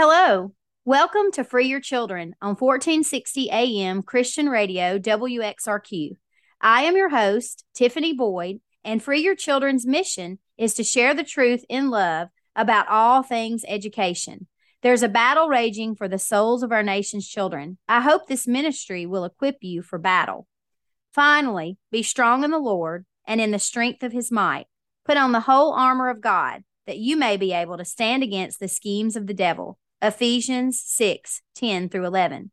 Hello. Welcome to Free Your Children on 1460 AM Christian Radio WXRQ. I am your host, Tiffany Boyd, and Free Your Children's mission is to share the truth in love about all things education. There's a battle raging for the souls of our nation's children. I hope this ministry will equip you for battle. Finally, be strong in the Lord and in the strength of his might. Put on the whole armor of God that you may be able to stand against the schemes of the devil. Ephesians 6 10 through 11.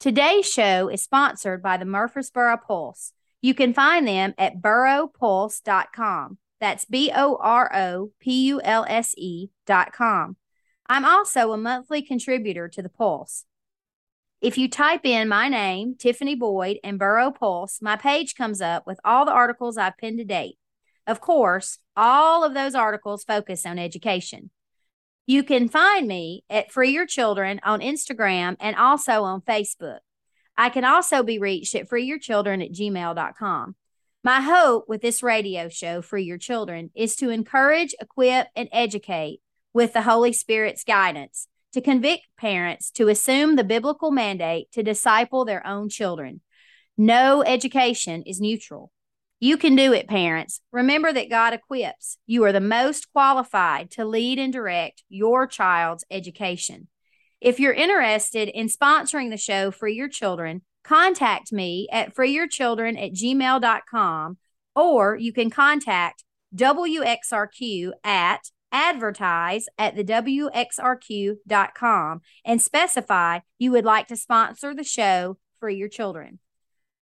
Today's show is sponsored by the Murfreesboro Pulse. You can find them at boropulse.com. That's B O R O P U L S E.com. I'm also a monthly contributor to the Pulse. If you type in my name, Tiffany Boyd, and Boro Pulse, my page comes up with all the articles I've pinned to date. Of course, all of those articles focus on education. You can find me at Free Your Children on Instagram and also on Facebook. I can also be reached at freeyourchildren at gmail.com. My hope with this radio show, Free Your Children, is to encourage, equip, and educate with the Holy Spirit's guidance to convict parents to assume the biblical mandate to disciple their own children. No education is neutral. You can do it, parents. Remember that God equips. You are the most qualified to lead and direct your child's education. If you're interested in sponsoring the show for your children, contact me at freeyourchildren at gmail.com or you can contact WXRQ at advertise at the WXRQ.com and specify you would like to sponsor the show for your children.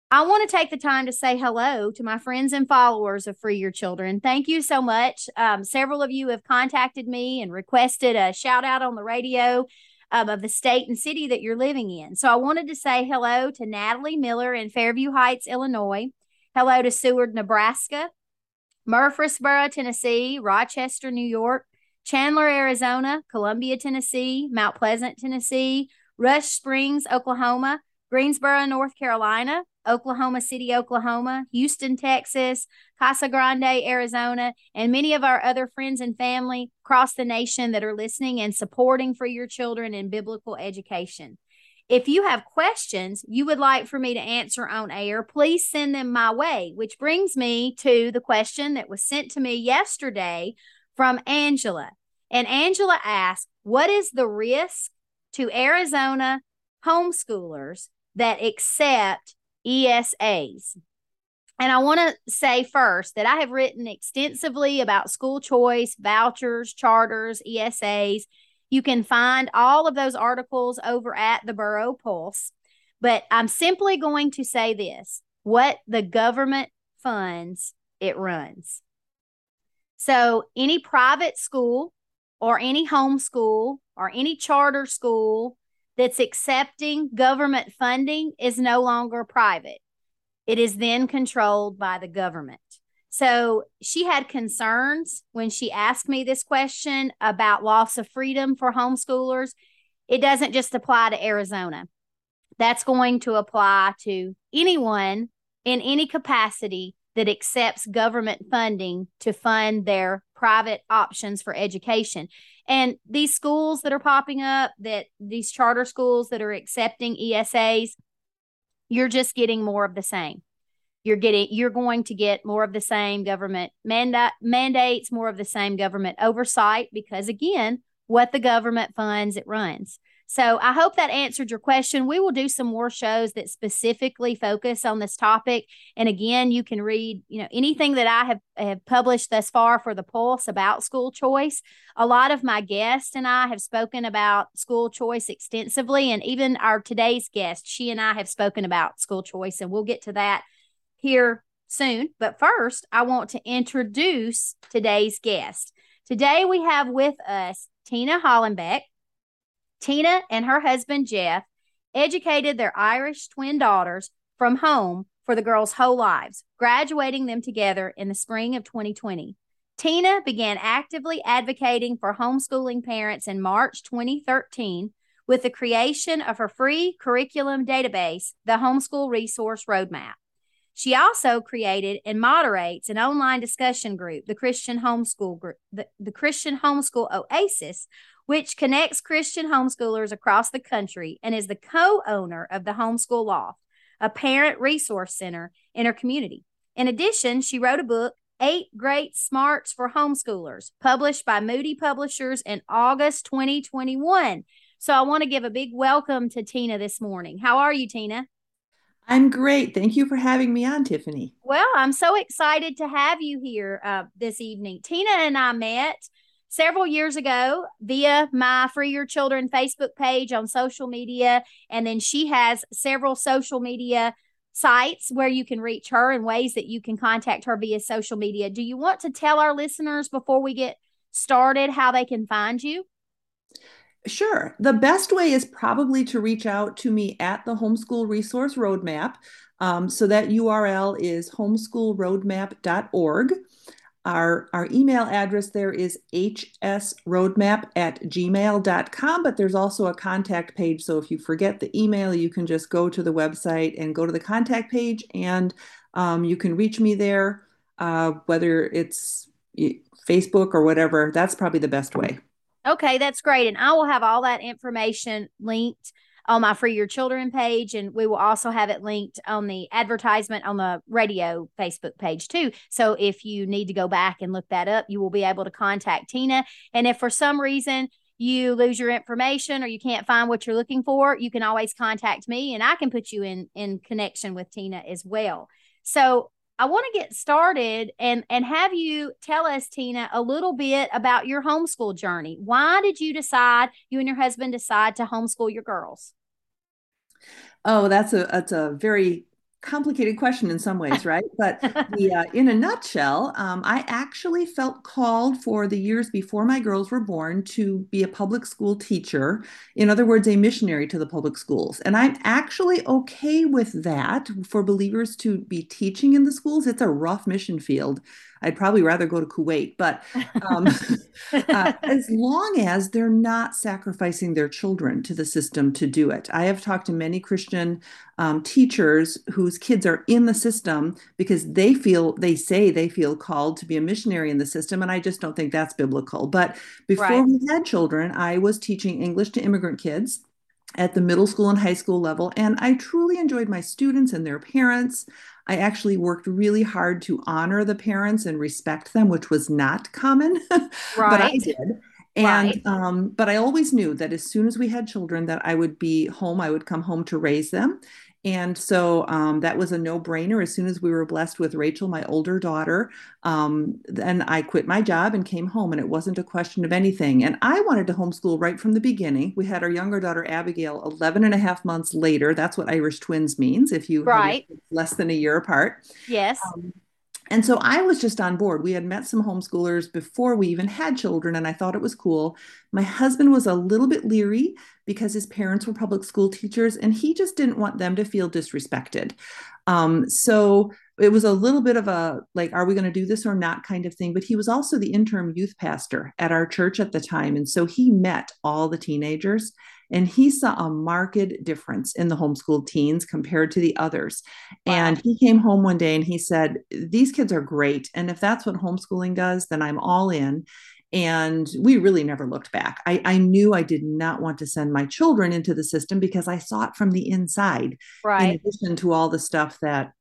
I want to take the time to say hello to my friends and followers of Free Your Children. Thank you so much. Um, several of you have contacted me and requested a shout out on the radio um, of the state and city that you're living in. So I wanted to say hello to Natalie Miller in Fairview Heights, Illinois. Hello to Seward, Nebraska. Murfreesboro, Tennessee. Rochester, New York. Chandler, Arizona. Columbia, Tennessee. Mount Pleasant, Tennessee. Rush Springs, Oklahoma. Greensboro, North Carolina. Oklahoma City, Oklahoma, Houston, Texas, Casa Grande, Arizona, and many of our other friends and family across the nation that are listening and supporting for your children in biblical education. If you have questions you would like for me to answer on air, please send them my way, which brings me to the question that was sent to me yesterday from Angela. And Angela asked, What is the risk to Arizona homeschoolers that accept ESAs. And I want to say first that I have written extensively about school choice, vouchers, charters, ESAs. You can find all of those articles over at the Boro Pulse. But I'm simply going to say this what the government funds, it runs. So any private school or any homeschool or any charter school that's accepting government funding is no longer private. It is then controlled by the government. So she had concerns when she asked me this question about loss of freedom for homeschoolers. It doesn't just apply to Arizona, that's going to apply to anyone in any capacity that accepts government funding to fund their private options for education. And these schools that are popping up, that these charter schools that are accepting ESAs, you're just getting more of the same. You're getting you're going to get more of the same government manda- mandates, more of the same government oversight because again, what the government funds it runs. So I hope that answered your question. We will do some more shows that specifically focus on this topic. And again, you can read, you know, anything that I have, have published thus far for the Pulse about school choice. A lot of my guests and I have spoken about school choice extensively. And even our today's guest, she and I have spoken about school choice. And we'll get to that here soon. But first, I want to introduce today's guest. Today we have with us Tina Hollenbeck. Tina and her husband, Jeff, educated their Irish twin daughters from home for the girls' whole lives, graduating them together in the spring of 2020. Tina began actively advocating for homeschooling parents in March 2013 with the creation of her free curriculum database, the Homeschool Resource Roadmap. She also created and moderates an online discussion group, the Christian Homeschool Group, the, the Christian Homeschool Oasis, which connects Christian homeschoolers across the country and is the co-owner of the Homeschool Loft, a parent resource center in her community. In addition, she wrote a book, Eight Great Smarts for Homeschoolers, published by Moody Publishers in August 2021. So I want to give a big welcome to Tina this morning. How are you, Tina? I'm great. Thank you for having me on, Tiffany. Well, I'm so excited to have you here uh, this evening. Tina and I met several years ago via my Free Your Children Facebook page on social media. And then she has several social media sites where you can reach her and ways that you can contact her via social media. Do you want to tell our listeners before we get started how they can find you? Sure. The best way is probably to reach out to me at the Homeschool Resource Roadmap. Um, so that URL is homeschoolroadmap.org. Our, our email address there is hsroadmap at gmail.com, but there's also a contact page. So if you forget the email, you can just go to the website and go to the contact page, and um, you can reach me there, uh, whether it's Facebook or whatever. That's probably the best way. Okay, that's great. And I will have all that information linked on my Free Your Children page. And we will also have it linked on the advertisement on the radio Facebook page too. So if you need to go back and look that up, you will be able to contact Tina. And if for some reason you lose your information or you can't find what you're looking for, you can always contact me and I can put you in in connection with Tina as well. So I want to get started and and have you tell us, Tina, a little bit about your homeschool journey. Why did you decide you and your husband decide to homeschool your girls? Oh, that's a that's a very complicated question in some ways, right? But the, uh, in a nutshell, um, I actually felt called for the years before my girls were born to be a public school teacher. In other words, a missionary to the public schools. And I'm actually okay with that for believers to be teaching in the schools. It's a rough mission field. I'd probably rather go to Kuwait, but um, uh, as long as they're not sacrificing their children to the system to do it. I have talked to many Christian um, teachers whose kids are in the system because they feel, they say they feel called to be a missionary in the system. And I just don't think that's biblical. But before right. we had children, I was teaching English to immigrant kids at the middle school and high school level. And I truly enjoyed my students and their parents. I actually worked really hard to honor the parents and respect them, which was not common, right. but I did. And right. um, but I always knew that as soon as we had children, that I would be home. I would come home to raise them, and so um, that was a no brainer. As soon as we were blessed with Rachel, my older daughter, um, then I quit my job and came home, and it wasn't a question of anything. And I wanted to homeschool right from the beginning. We had our younger daughter, Abigail, 11 and a half months later. That's what Irish twins means if you right. less than a year apart. Yes. Um, and so I was just on board. We had met some homeschoolers before we even had children, and I thought it was cool. My husband was a little bit leery because his parents were public school teachers, and he just didn't want them to feel disrespected. Um, so it was a little bit of a like, are we going to do this or not kind of thing. But he was also the interim youth pastor at our church at the time. And so he met all the teenagers and he saw a marked difference in the homeschooled teens compared to the others. Wow. And he came home one day and he said, These kids are great. And if that's what homeschooling does, then I'm all in. And we really never looked back. I, I, knew I did not want to send my children into the system because I saw it from the inside. Right. In addition to all the stuff that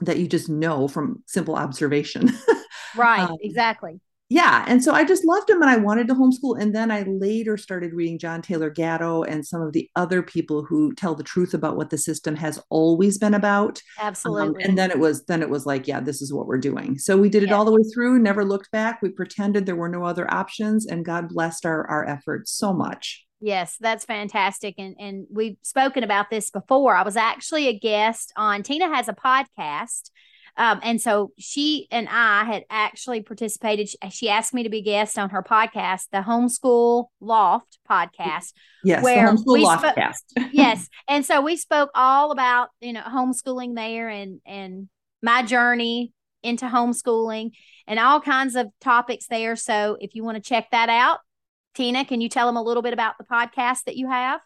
that you just know from simple observation. right, um, exactly yeah and so i just loved him and i wanted to homeschool and then i later started reading john taylor gatto and some of the other people who tell the truth about what the system has always been about absolutely um, and then it was then it was like yeah this is what we're doing so we did it all the way through never looked back we pretended there were no other options and god blessed our our efforts so much Yes, that's fantastic. And and we've spoken about this before. I was actually a guest on Tina has a podcast um, and so she and I had actually participated. She asked me to be guest on her podcast, the Homeschool Loft podcast. Yes, where the Homeschool Loftcast. Spo- yes, and so we spoke all about you know homeschooling there and and my journey into homeschooling and all kinds of topics there. So if you want to check that out, Tina, can you tell them a little bit about the podcast that you have?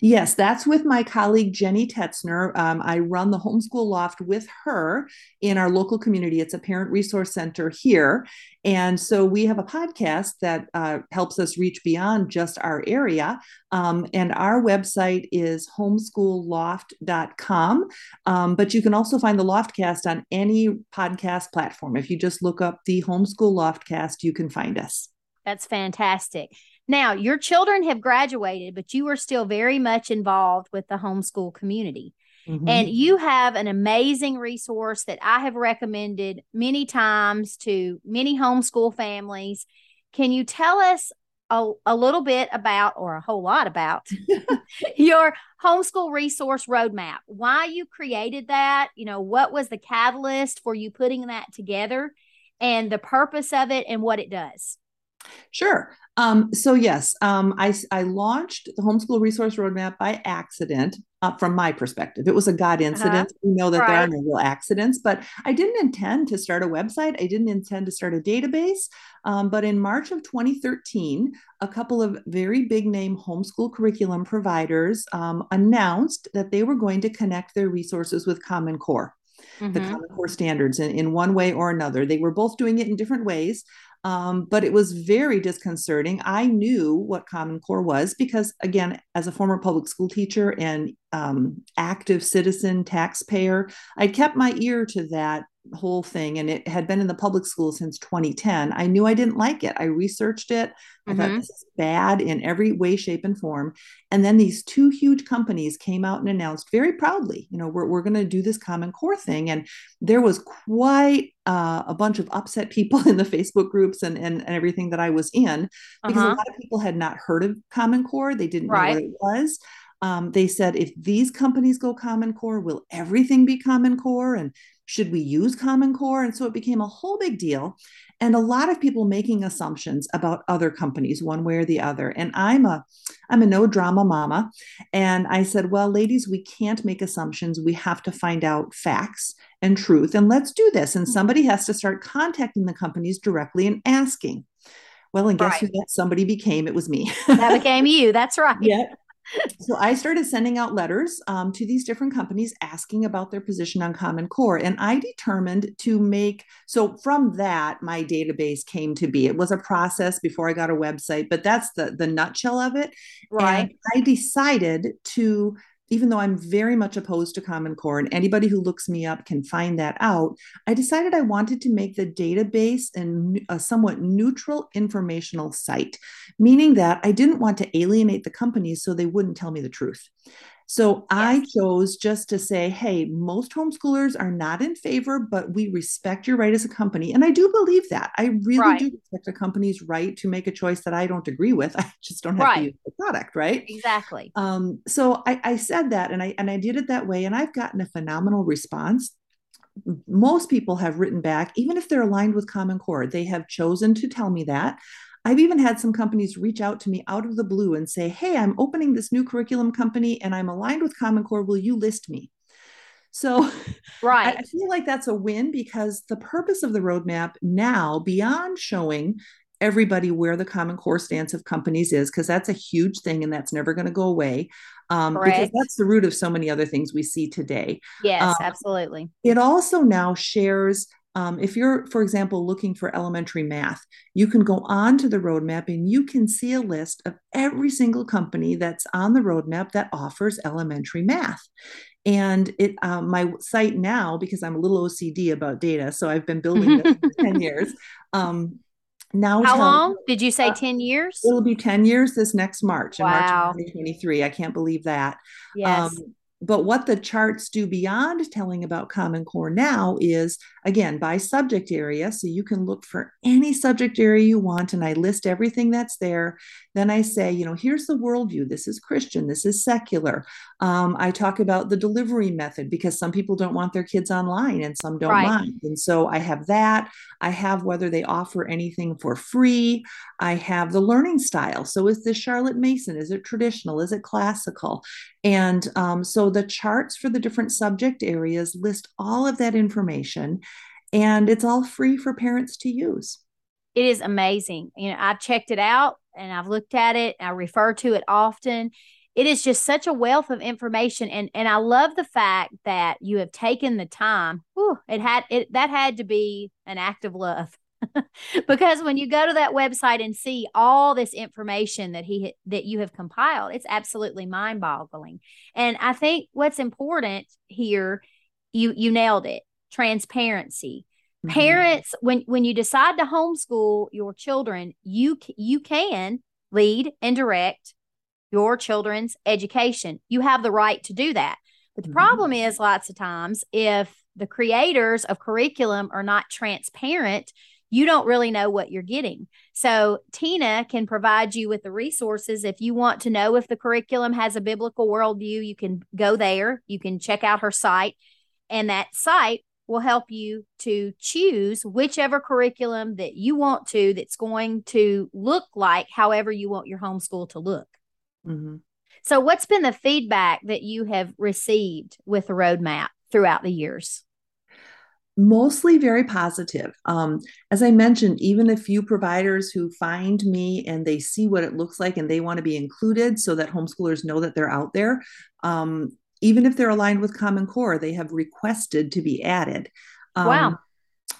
Yes, that's with my colleague Jenny Tetzner. Um, I run the homeschool loft with her in our local community. It's a parent resource center here. And so we have a podcast that uh, helps us reach beyond just our area. Um, and our website is homeschoolloft.com. Um, but you can also find the Loftcast on any podcast platform. If you just look up the Homeschool Loftcast, you can find us. That's fantastic. Now, your children have graduated, but you are still very much involved with the homeschool community. Mm-hmm. And you have an amazing resource that I have recommended many times to many homeschool families. Can you tell us a, a little bit about, or a whole lot about, your homeschool resource roadmap? Why you created that? You know, what was the catalyst for you putting that together, and the purpose of it, and what it does? Sure. Um, so yes, um, I, I launched the homeschool resource roadmap by accident. Uh, from my perspective, it was a God uh-huh. incident. Uh-huh. We know that right. there are no real accidents, but I didn't intend to start a website. I didn't intend to start a database. Um, but in March of 2013, a couple of very big name homeschool curriculum providers um, announced that they were going to connect their resources with Common Core. Mm-hmm. the Common Core standards in, in one way or another. They were both doing it in different ways. Um, but it was very disconcerting. I knew what Common Core was because, again, as a former public school teacher and um, active citizen taxpayer, I kept my ear to that whole thing and it had been in the public school since 2010 i knew i didn't like it. I researched it. I mm-hmm. thought this is bad in every way shape and form. And then these two huge companies came out and announced very proudly you know we're, we're going to do this common core thing. And there was quite uh, a bunch of upset people in the facebook groups and, and, and everything that i was in because uh-huh. a lot of people had not heard of common core. They didn't right. know what it was. Um, they said if these companies go common core will everything be common core? And should we use Common Core? And so it became a whole big deal. And a lot of people making assumptions about other companies, one way or the other. And I'm a I'm a no drama mama. And I said, well, ladies, we can't make assumptions. We have to find out facts and truth. And let's do this. And somebody has to start contacting the companies directly and asking. Well, and guess right. who that somebody became? It was me. that became you. That's right. Yeah so I started sending out letters um, to these different companies asking about their position on Common Core. And I determined to make, so from that, my database came to be. It was a process before I got a website, but that's the, the nutshell of it. Right. And I decided to even though I'm very much opposed to Common Core, and anybody who looks me up can find that out, I decided I wanted to make the database and a somewhat neutral informational site, meaning that I didn't want to alienate the companies so they wouldn't tell me the truth. So. I chose just to say, hey, most homeschoolers are not in favor, but we respect your right as a company. And I do believe that. I really right. do respect a company's right to make a choice that I don't agree with. I just don't have right. to use the product, right? Exactly. Um, so I, I said that and I and I did it that way, and I've gotten a phenomenal response most people have written back, even if they're aligned with Common Core, they have chosen to tell me that. I've even had some companies reach out to me out of the blue and say, Hey, I'm opening this new curriculum company and I'm aligned with Common Core. Will you list me? So, right. I, feel like that's a win because the purpose of the roadmap now, beyond showing everybody where the Common Core stance of companies is, because that's a huge thing and that's never going to go away. Um, because that's the root of so many other things we see today. Yes, um, absolutely. It also now shares um, if you're, for example, looking for elementary math, you can go on to the roadmap and you can see a list of every single company that's on the roadmap that offers elementary math. And it, um, my site now, because I'm a little OCD about data, so I've been building this for 10 years. Um, now, how long did you say? Uh, 10 years? It'll be 10 years this next March, in wow. March 2023. I can't believe that. Yes. Um, but what the charts do beyond telling about Common Core now is again by subject area. So you can look for any subject area you want, and I list everything that's there. Then I say, you know, here's the worldview. This is Christian. This is secular. Um, I talk about the delivery method because some people don't want their kids online and some don't right. mind. And so I have that. I have whether they offer anything for free. I have the learning style. So is this Charlotte Mason? Is it traditional? Is it classical? And um, so the charts for the different subject areas list all of that information, and it's all free for parents to use. It is amazing. You know, I've checked it out and I've looked at it. I refer to it often. It is just such a wealth of information and and I love the fact that you have taken the time. Whew, it had it that had to be an act of love. because when you go to that website and see all this information that he that you have compiled, it's absolutely mind-boggling. And I think what's important here, you you nailed it. Transparency. Mm-hmm. Parents, when when you decide to homeschool your children, you you can lead and direct your children's education. You have the right to do that. But the mm-hmm. problem is, lots of times, if the creators of curriculum are not transparent, you don't really know what you're getting. So, Tina can provide you with the resources. If you want to know if the curriculum has a biblical worldview, you can go there, you can check out her site, and that site will help you to choose whichever curriculum that you want to that's going to look like however you want your homeschool to look. Mm-hmm. So, what's been the feedback that you have received with the roadmap throughout the years? Mostly very positive. Um, as I mentioned, even a few providers who find me and they see what it looks like and they want to be included so that homeschoolers know that they're out there. Um, even if they're aligned with Common Core, they have requested to be added. Um, wow.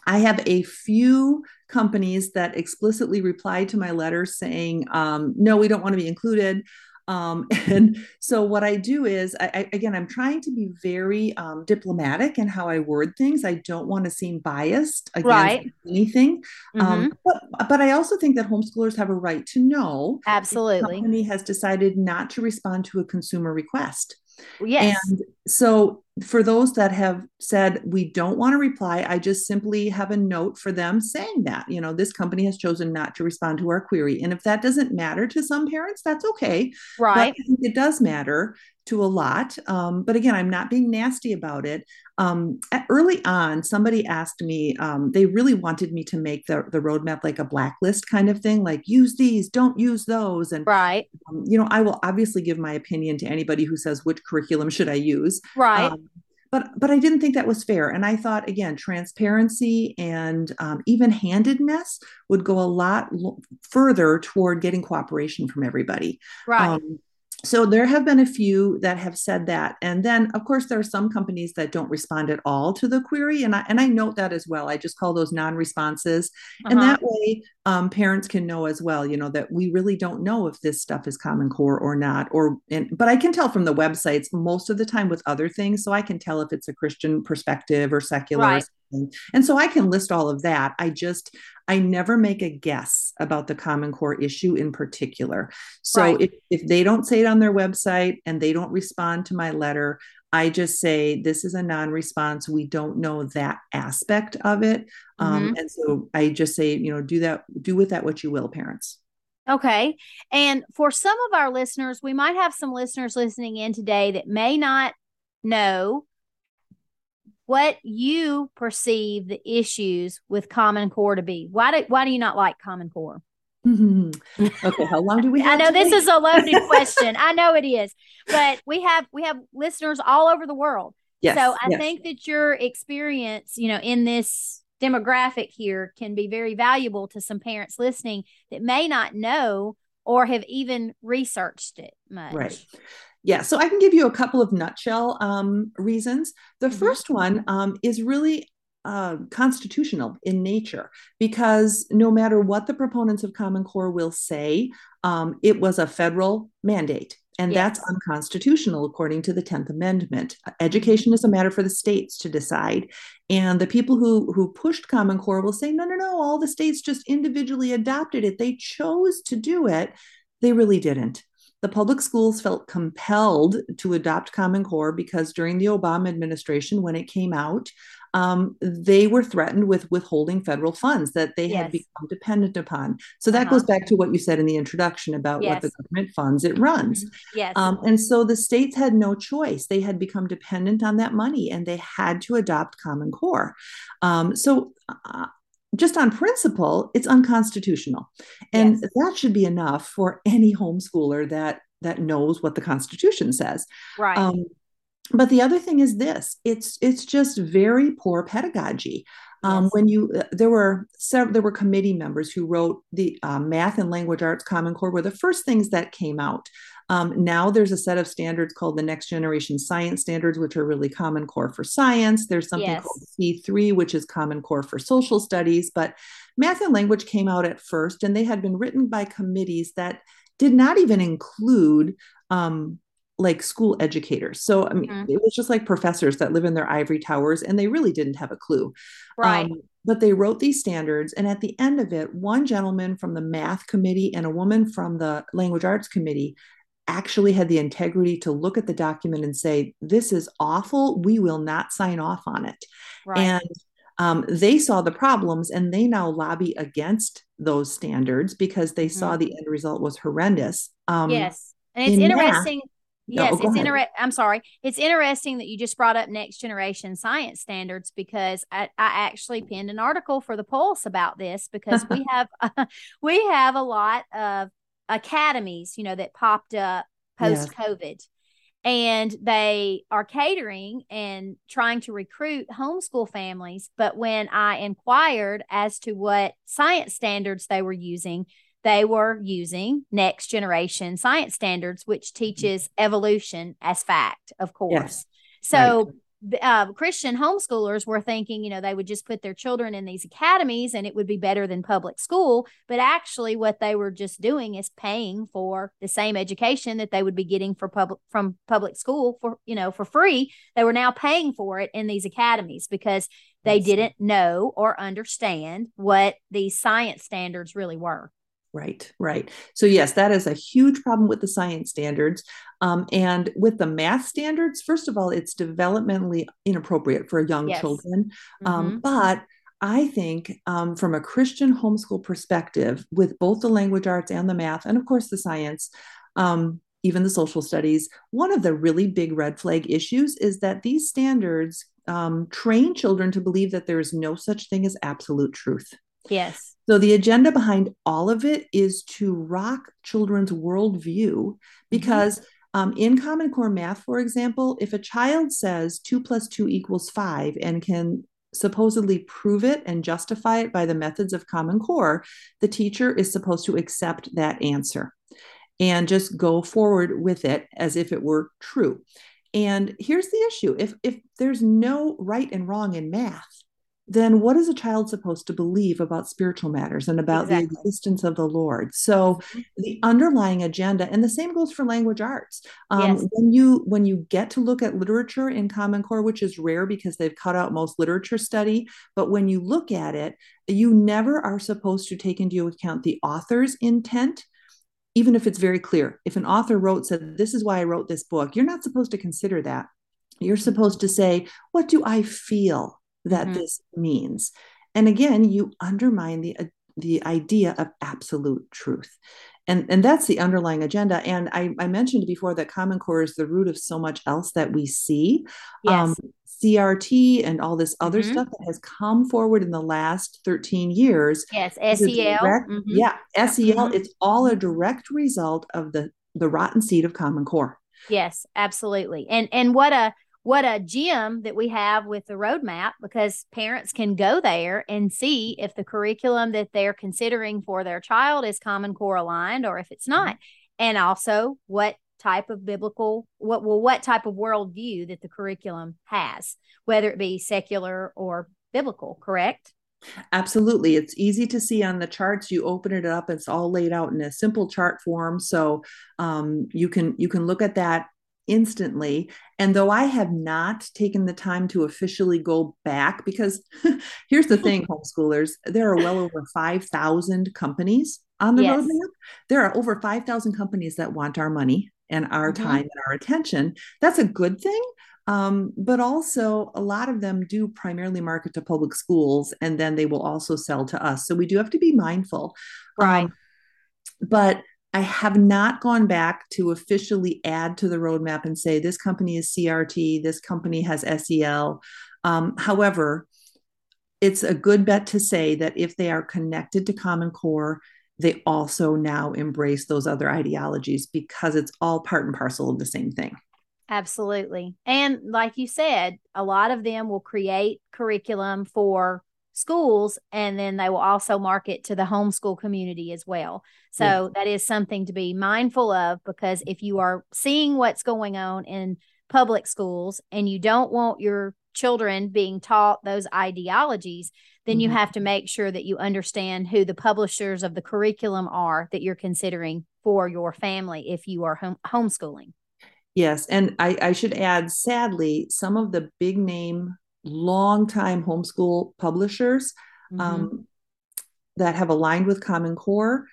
I have a few companies that explicitly replied to my letter saying, um, no, we don't want to be included. Um, and so what I do is, I, I, again, I'm trying to be very um, diplomatic in how I word things. I don't want to seem biased against right. anything. Um, mm-hmm. Um, but, but I also think that homeschoolers have a right to know. Absolutely. The company has decided not to respond to a consumer request. Yes. And so for those that have said we don't want to reply, I just simply have a note for them saying that, you know, this company has chosen not to respond to our query. And if that doesn't matter to some parents, that's okay. Right. But it does matter to a lot. Um, but again, I'm not being nasty about it. Um, early on, somebody asked me, um, they really wanted me to make the, the roadmap like a blacklist kind of thing, like use these, don't use those. And, right. Um, you know, I will obviously give my opinion to anybody who says, which curriculum should I use? Right um, but but I didn't think that was fair. And I thought again, transparency and um, even handedness would go a lot further toward getting cooperation from everybody. Right. Um, so there have been a few that have said that and then of course there are some companies that don't respond at all to the query and i and i note that as well i just call those non-responses uh-huh. and that way um, parents can know as well you know that we really don't know if this stuff is common core or not or and, but i can tell from the websites most of the time with other things so i can tell if it's a christian perspective or secular right. And so I can list all of that. I just, I never make a guess about the Common Core issue in particular. So right. if, if they don't say it on their website and they don't respond to my letter, I just say this is a non-response. We don't know that aspect of it, um, mm-hmm. and so I just say, you know, do that, do with that what you will, parents. Okay, and for some of our listeners, we might have some listeners listening in today that may not know what you perceive the issues with Common Core to be. Why do why do you not like Common Core? okay, how long do we have? I know this is a loaded question. I know it is, but we have we have listeners all over the world. Yes, so I yes. think that your experience, you know, in this demographic here can be very valuable to some parents listening that may not know or have even researched it much. Right. Yeah, so I can give you a couple of nutshell um, reasons. The mm-hmm. first one um, is really uh, constitutional in nature because no matter what the proponents of Common Core will say, um, it was a federal mandate. And yes. that's unconstitutional according to the 10th Amendment. Education is a matter for the states to decide. And the people who, who pushed Common Core will say, no, no, no, all the states just individually adopted it. They chose to do it. They really didn't the public schools felt compelled to adopt Common Core because during the Obama administration, when it came out, um, they were threatened with withholding federal funds that they yes. had become dependent upon. So that uh-huh. goes back to what you said in the introduction about yes. what the government funds it runs. Mm-hmm. Yes. Um, and so the states had no choice. They had become dependent on that money and they had to adopt Common Core. Um, so uh, just on principle, it's unconstitutional. And yes. that should be enough for any homeschooler that that knows what the Constitution says. Right. Um, but the other thing is this it's it's just very poor pedagogy Um, Yes. when you uh, there were several there were committee members who wrote the uh, math and language arts common core were the first things that came out um, now there's a set of standards called the next generation science standards which are really common core for science there's something Yes. called c3 which is common core for social studies but math and language came out at first and they had been written by committees that did not even include um, like school educators. So I mean, Mhm. it was just like professors that live in their ivory towers, and they really didn't have a clue. Right. Um, but they wrote these standards, and at the end of it, one gentleman from the math committee and a woman from the language arts committee actually had the integrity to look at the document and say, "This is awful. We will not sign off on it." right. And um, they saw the problems and they now lobby against those standards because they saw Mhm. the end result was horrendous. Um, yes. And it's in interesting. No, Yes, go it's inter- I'm sorry. It's interesting that you just brought up next generation science standards because I, I actually penned an article for the Pulse about this because we have we have a lot of academies, you know, that popped up post COVID. And they are catering and trying to recruit homeschool families. But when I inquired as to what science standards they were using, they were using next generation science standards, which mm-hmm. teaches evolution as fact, of course. Yes. So, the, uh, Christian homeschoolers were thinking, you know, they would just put their children in these academies and it would be better than public school. But actually, what they were just doing is paying for the same education that they would be getting for public from public school for you know for free. They were now paying for it in these academies because they didn't know or understand what these science standards really were. Right, right. So, yes, that is a huge problem with the science standards. Um, and with the math standards, first of all, it's developmentally inappropriate for young Yes. children. Um, Mhm. but I think um, from a Christian homeschool perspective, with both the language arts and the math, and of course the science, um, even the social studies, one of the really big red flag issues is that these standards um, train children to believe that there is no such thing as absolute truth. Yes. So the agenda behind all of it is to rock children's worldview because um, in Common Core math, for example, if a child says two plus two equals five and can supposedly prove it and justify it by the methods of Common Core, the teacher is supposed to accept that answer and just go forward with it as if it were true. And here's the issue if, if there's no right and wrong in math, then what is a child supposed to believe about spiritual matters and about Exactly. the existence of the Lord? So the underlying agenda, and the same goes for language arts. Um, Yes. When you when you get to look at literature in Common Core, which is rare because they've cut out most literature study, but when you look at it, you never are supposed to take into account the author's intent even if it's very clear. If an author wrote, said, This is why I wrote this book, you're not supposed to consider that. You're supposed to say, What do I feel that Mhm. this means? And again, you undermine the, uh, the idea of absolute truth. And, and that's the underlying agenda. And I, I mentioned before that Common Core is the root of so much else that we see. Yes. Um, CRT and all this other Mhm. stuff that has come forward in the last 13 years yes. SEL. direct- Mhm. yeah, SEL, Mhm. it's all a direct result of the the rotten seed of Common Core. Yes, absolutely. And and what a what a gem that we have with the roadmap because parents can go there and see if the curriculum that they're considering for their child is common core aligned or if it's not. And also what type of biblical what well what type of worldview that the curriculum has, whether it be secular or biblical, correct? Absolutely. It's easy to see on the charts. You open it up, it's all laid out in a simple chart form. So um, you can you can look at that instantly. And though I have not taken the time to officially go back, because here's the thing, homeschoolers, there are well over 5,000 companies on the Yes. roadmap. There are over 5,000 companies that want our money and our Mhm. time and our attention. That's a good thing. Um, but also, a lot of them do primarily market to public schools, and then they will also sell to us. So we do have to be mindful. Right. Um, but I have not gone back to officially add to the roadmap and say this company is CRT, this company has SEL. Um, however, it's a good bet to say that if they are connected to Common Core, they also now embrace those other ideologies because it's all part and parcel of the same thing. Absolutely. And like you said, a lot of them will create curriculum for schools and then they will also market to the homeschool community as well. So yeah. that is something to be mindful of because if you are seeing what's going on in public schools and you don't want your children being taught those ideologies, then mm-hmm. you have to make sure that you understand who the publishers of the curriculum are that you're considering for your family if you are home- homeschooling. Yes. And I, I should add, sadly, some of the big name, long time homeschool publishers mm-hmm. um, that have aligned with Common Core.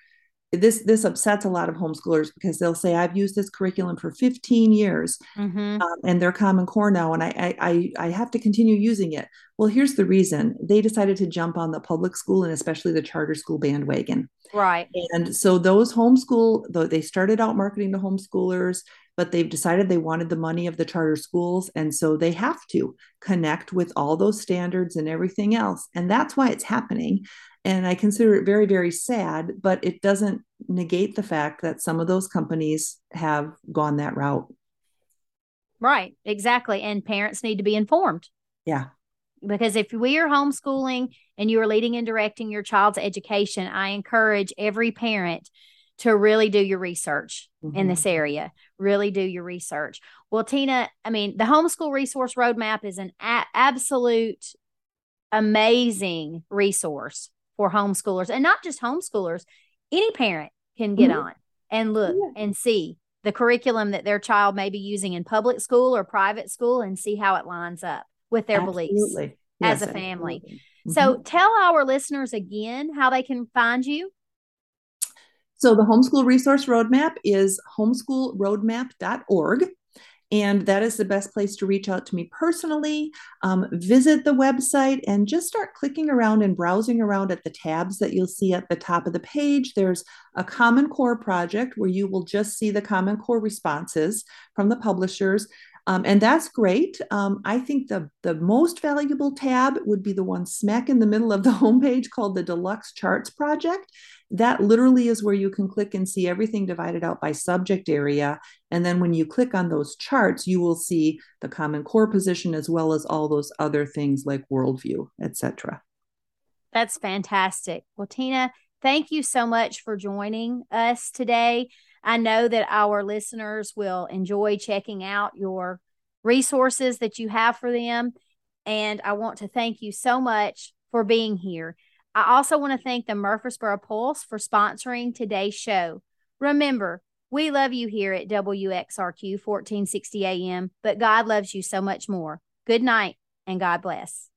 This this upsets a lot of homeschoolers because they'll say i've used this curriculum for 15 years mm-hmm. um, and they're common core now and I, I i have to continue using it. Well here's the reason. They decided to jump on the public school and especially the charter school bandwagon. Right. And so those homeschool though they started out marketing to homeschoolers but they've decided they wanted the money of the charter schools and so they have to connect with all those standards and everything else and that's why it's happening and I consider it very, very sad, but it doesn't negate the fact that some of those companies have gone that route. Right, exactly. And parents need to be informed. Yeah. Because if we are homeschooling and you are leading and directing your child's education, I encourage every parent to really do your research mm-hmm. in this area. Really do your research. Well, Tina, I mean, the homeschool resource roadmap is an a- absolute amazing resource for homeschoolers and not just homeschoolers. Any parent can get mm-hmm. on and look yeah. and see the curriculum that their child may be using in public school or private school and see how it lines up with their Absolutely. beliefs yes, as a family. Mm-hmm. So tell our listeners again how they can find you. So the homeschool resource roadmap is homeschoolroadmap.org and that is the best place to reach out to me personally. Um, visit the website and just start clicking around and browsing around at the tabs that you'll see at the top of the page. There's a Common Core project where you will just see the Common Core responses from the publishers. Um, and that's great. Um, I think the, the most valuable tab would be the one smack in the middle of the homepage called the Deluxe Charts Project. That literally is where you can click and see everything divided out by subject area. And then when you click on those charts, you will see the Common Core position as well as all those other things like worldview, etc. That's fantastic. Well, Tina, thank you so much for joining us today. I know that our listeners will enjoy checking out your resources that you have for them. And I want to thank you so much for being here. I also want to thank the Murfreesboro Pulse for sponsoring today's show. Remember, we love you here at WXRQ 1460 AM, but God loves you so much more. Good night and God bless.